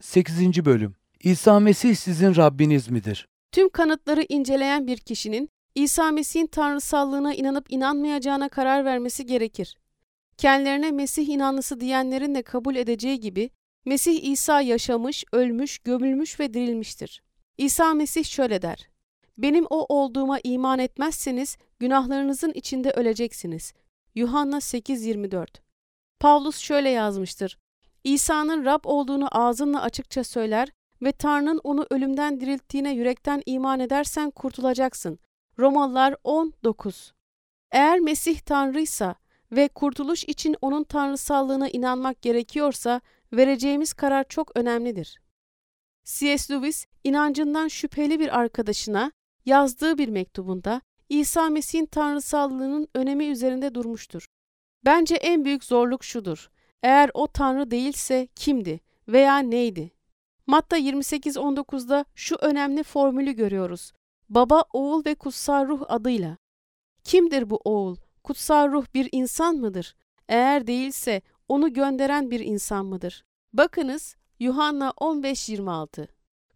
8. Bölüm İsa Mesih sizin Rabbiniz midir? Tüm kanıtları inceleyen bir kişinin İsa Mesih'in tanrısallığına inanıp inanmayacağına karar vermesi gerekir. Kendilerine Mesih inanlısı diyenlerin de kabul edeceği gibi Mesih İsa yaşamış, ölmüş, gömülmüş ve dirilmiştir. İsa Mesih şöyle der: Benim o olduğuma iman etmezseniz günahlarınızın içinde öleceksiniz. Yuhanna 8:24. Pavlus şöyle yazmıştır: İsa'nın Rab olduğunu ağzınla açıkça söyler ve Tanrı'nın onu ölümden dirilttiğine yürekten iman edersen kurtulacaksın. Romalılar 10.9 Eğer Mesih Tanrıysa ve kurtuluş için onun tanrısallığına inanmak gerekiyorsa vereceğimiz karar çok önemlidir. C.S. Lewis, inancından şüpheli bir arkadaşına yazdığı bir mektubunda İsa Mesih'in tanrısallığının önemi üzerinde durmuştur. Bence en büyük zorluk şudur. Eğer o Tanrı değilse kimdi veya neydi? Matta 28-19'da şu önemli formülü görüyoruz. Baba, oğul ve kutsal ruh adıyla. Kimdir bu oğul? Kutsal ruh bir insan mıdır? Eğer değilse onu gönderen bir insan mıdır? Bakınız Yuhanna 15-26.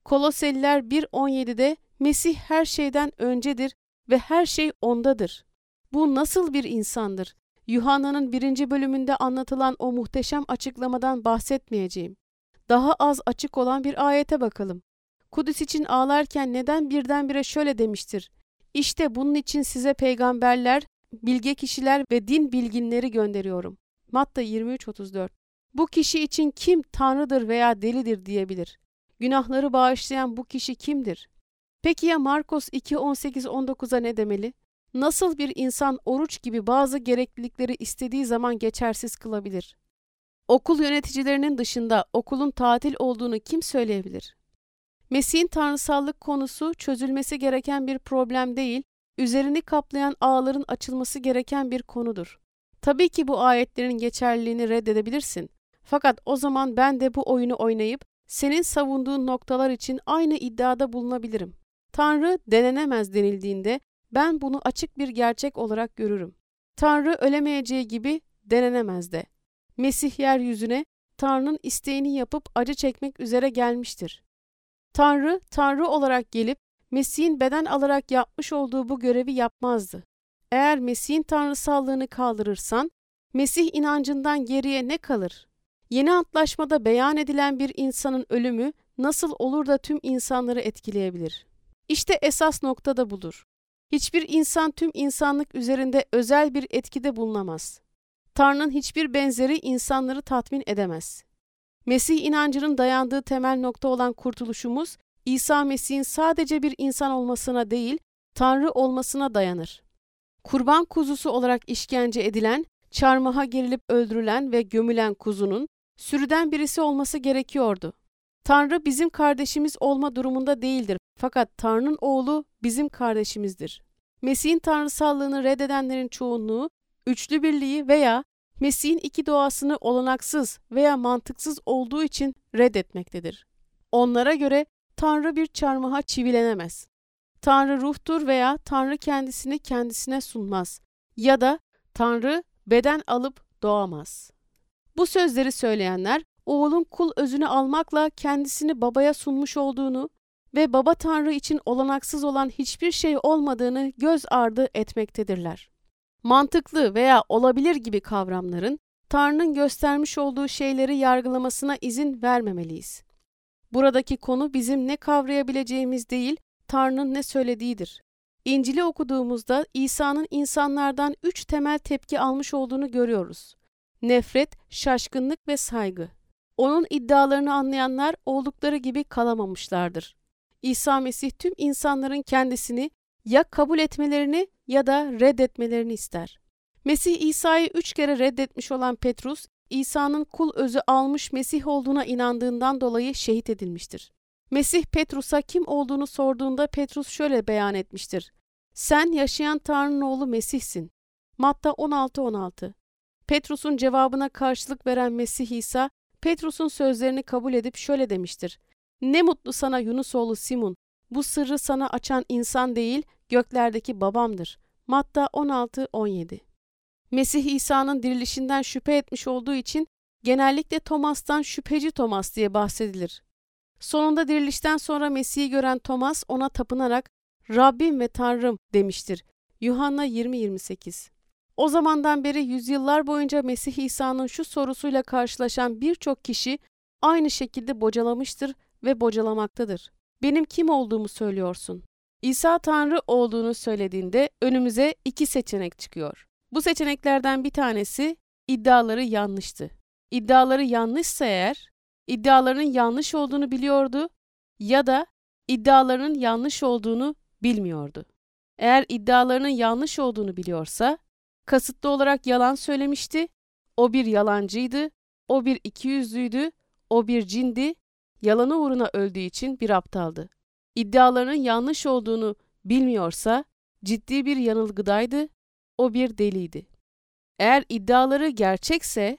Koloseliler 1.17'de Mesih her şeyden öncedir ve her şey ondadır. Bu nasıl bir insandır? Yuhanna'nın birinci bölümünde anlatılan o muhteşem açıklamadan bahsetmeyeceğim. Daha az açık olan bir ayete bakalım. Kudüs için ağlarken neden birdenbire şöyle demiştir? İşte bunun için size peygamberler, bilge kişiler ve din bilginleri gönderiyorum. Matta 23.34 Bu kişi için kim tanrıdır veya delidir diyebilir. Günahları bağışlayan bu kişi kimdir? Peki ya Markos 2.18-19'a ne demeli? Nasıl bir insan oruç gibi bazı gereklilikleri istediği zaman geçersiz kılabilir? Okul yöneticilerinin dışında okulun tatil olduğunu kim söyleyebilir? Mesih'in tanrısallık konusu çözülmesi gereken bir problem değil, üzerini kaplayan ağların açılması gereken bir konudur. Tabii ki bu ayetlerin geçerliliğini reddedebilirsin. Fakat o zaman ben de bu oyunu oynayıp senin savunduğun noktalar için aynı iddiada bulunabilirim. Tanrı denenemez denildiğinde ben bunu açık bir gerçek olarak görürüm. Tanrı ölemeyeceği gibi denenemez de. Mesih yeryüzüne Tanrı'nın isteğini yapıp acı çekmek üzere gelmiştir. Tanrı, Tanrı olarak gelip Mesih'in beden alarak yapmış olduğu bu görevi yapmazdı. Eğer Mesih'in tanrısallığını kaldırırsan, Mesih inancından geriye ne kalır? Yeni antlaşmada beyan edilen bir insanın ölümü nasıl olur da tüm insanları etkileyebilir? İşte esas nokta da budur. Hiçbir insan tüm insanlık üzerinde özel bir etkide bulunamaz. Tanrı'nın hiçbir benzeri insanları tatmin edemez. Mesih inancının dayandığı temel nokta olan kurtuluşumuz, İsa Mesih'in sadece bir insan olmasına değil, Tanrı olmasına dayanır. Kurban kuzusu olarak işkence edilen, çarmıha gerilip öldürülen ve gömülen kuzunun sürüden birisi olması gerekiyordu. Tanrı bizim kardeşimiz olma durumunda değildir fakat Tanrı'nın oğlu bizim kardeşimizdir. Mesih'in tanrısallığını reddedenlerin çoğunluğu üçlü birliği veya Mesih'in iki doğasını olanaksız veya mantıksız olduğu için reddetmektedir. Onlara göre Tanrı bir çarmıha çivilenemez. Tanrı ruhtur veya Tanrı kendisini kendisine sunmaz ya da Tanrı beden alıp doğamaz. Bu sözleri söyleyenler oğulun kul özünü almakla kendisini babaya sunmuş olduğunu ve baba Tanrı için olanaksız olan hiçbir şey olmadığını göz ardı etmektedirler. Mantıklı veya olabilir gibi kavramların Tanrı'nın göstermiş olduğu şeyleri yargılamasına izin vermemeliyiz. Buradaki konu bizim ne kavrayabileceğimiz değil, Tanrı'nın ne söylediğidir. İncil'i okuduğumuzda İsa'nın insanlardan üç temel tepki almış olduğunu görüyoruz. Nefret, şaşkınlık ve saygı. Onun iddialarını anlayanlar oldukları gibi kalamamışlardır. İsa Mesih tüm insanların kendisini ya kabul etmelerini ya da reddetmelerini ister. Mesih İsa'yı üç kere reddetmiş olan Petrus, İsa'nın kul özü almış Mesih olduğuna inandığından dolayı şehit edilmiştir. Mesih Petrus'a kim olduğunu sorduğunda Petrus şöyle beyan etmiştir. Sen yaşayan Tanrı'nın oğlu Mesih'sin. Matta 16-16 Petrus'un cevabına karşılık veren Mesih İsa, Petrus'un sözlerini kabul edip şöyle demiştir. Ne mutlu sana Yunusoğlu Simon, bu sırrı sana açan insan değil, göklerdeki babamdır. Matta 16-17 Mesih İsa'nın dirilişinden şüphe etmiş olduğu için genellikle Thomas'tan şüpheci Thomas diye bahsedilir. Sonunda dirilişten sonra Mesih'i gören Thomas ona tapınarak Rabbim ve Tanrım demiştir. Yuhanna 20-28 O zamandan beri yüzyıllar boyunca Mesih İsa'nın şu sorusuyla karşılaşan birçok kişi aynı şekilde bocalamıştır ve bocalamaktadır. Benim kim olduğumu söylüyorsun. İsa Tanrı olduğunu söylediğinde önümüze iki seçenek çıkıyor. Bu seçeneklerden bir tanesi iddiaları yanlıştı. İddiaları yanlışsa eğer, iddialarının yanlış olduğunu biliyordu ya da iddialarının yanlış olduğunu bilmiyordu. Eğer iddialarının yanlış olduğunu biliyorsa, kasıtlı olarak yalan söylemişti, o bir yalancıydı, o bir ikiyüzlüydü, o bir cindi, yalanı uğruna öldüğü için bir aptaldı. İddialarının yanlış olduğunu bilmiyorsa, ciddi bir yanılgıdaydı, o bir deliydi. Eğer iddiaları gerçekse,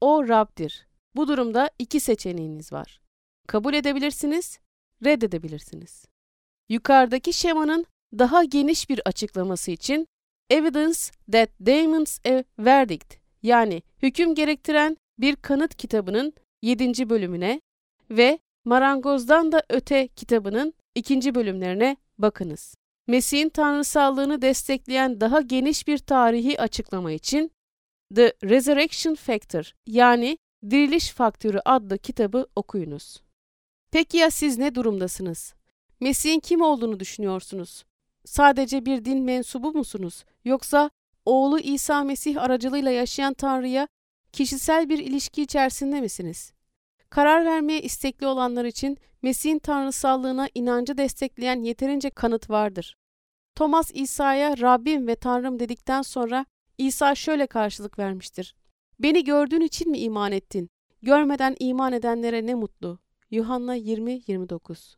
o Rab'dir. Bu durumda iki seçeneğiniz var. Kabul edebilirsiniz, reddedebilirsiniz. Yukarıdaki şemanın daha geniş bir açıklaması için Evidence that demands a verdict yani hüküm gerektiren bir kanıt kitabının 7. bölümüne ve Marangozdan da Öte kitabının 2. bölümlerine bakınız. Mesih'in tanrısallığını destekleyen daha geniş bir tarihi açıklama için The Resurrection Factor yani Diriliş Faktörü adlı kitabı okuyunuz. Peki ya siz ne durumdasınız? Mesih'in kim olduğunu düşünüyorsunuz? Sadece bir din mensubu musunuz? Yoksa oğlu İsa Mesih aracılığıyla yaşayan Tanrı'ya kişisel bir ilişki içerisinde misiniz? Karar vermeye istekli olanlar için Mesih'in tanrısallığına inancı destekleyen yeterince kanıt vardır. Thomas İsa'ya Rabbim ve Tanrım dedikten sonra İsa şöyle karşılık vermiştir. Beni gördüğün için mi iman ettin? Görmeden iman edenlere ne mutlu. Yuhanna 20-29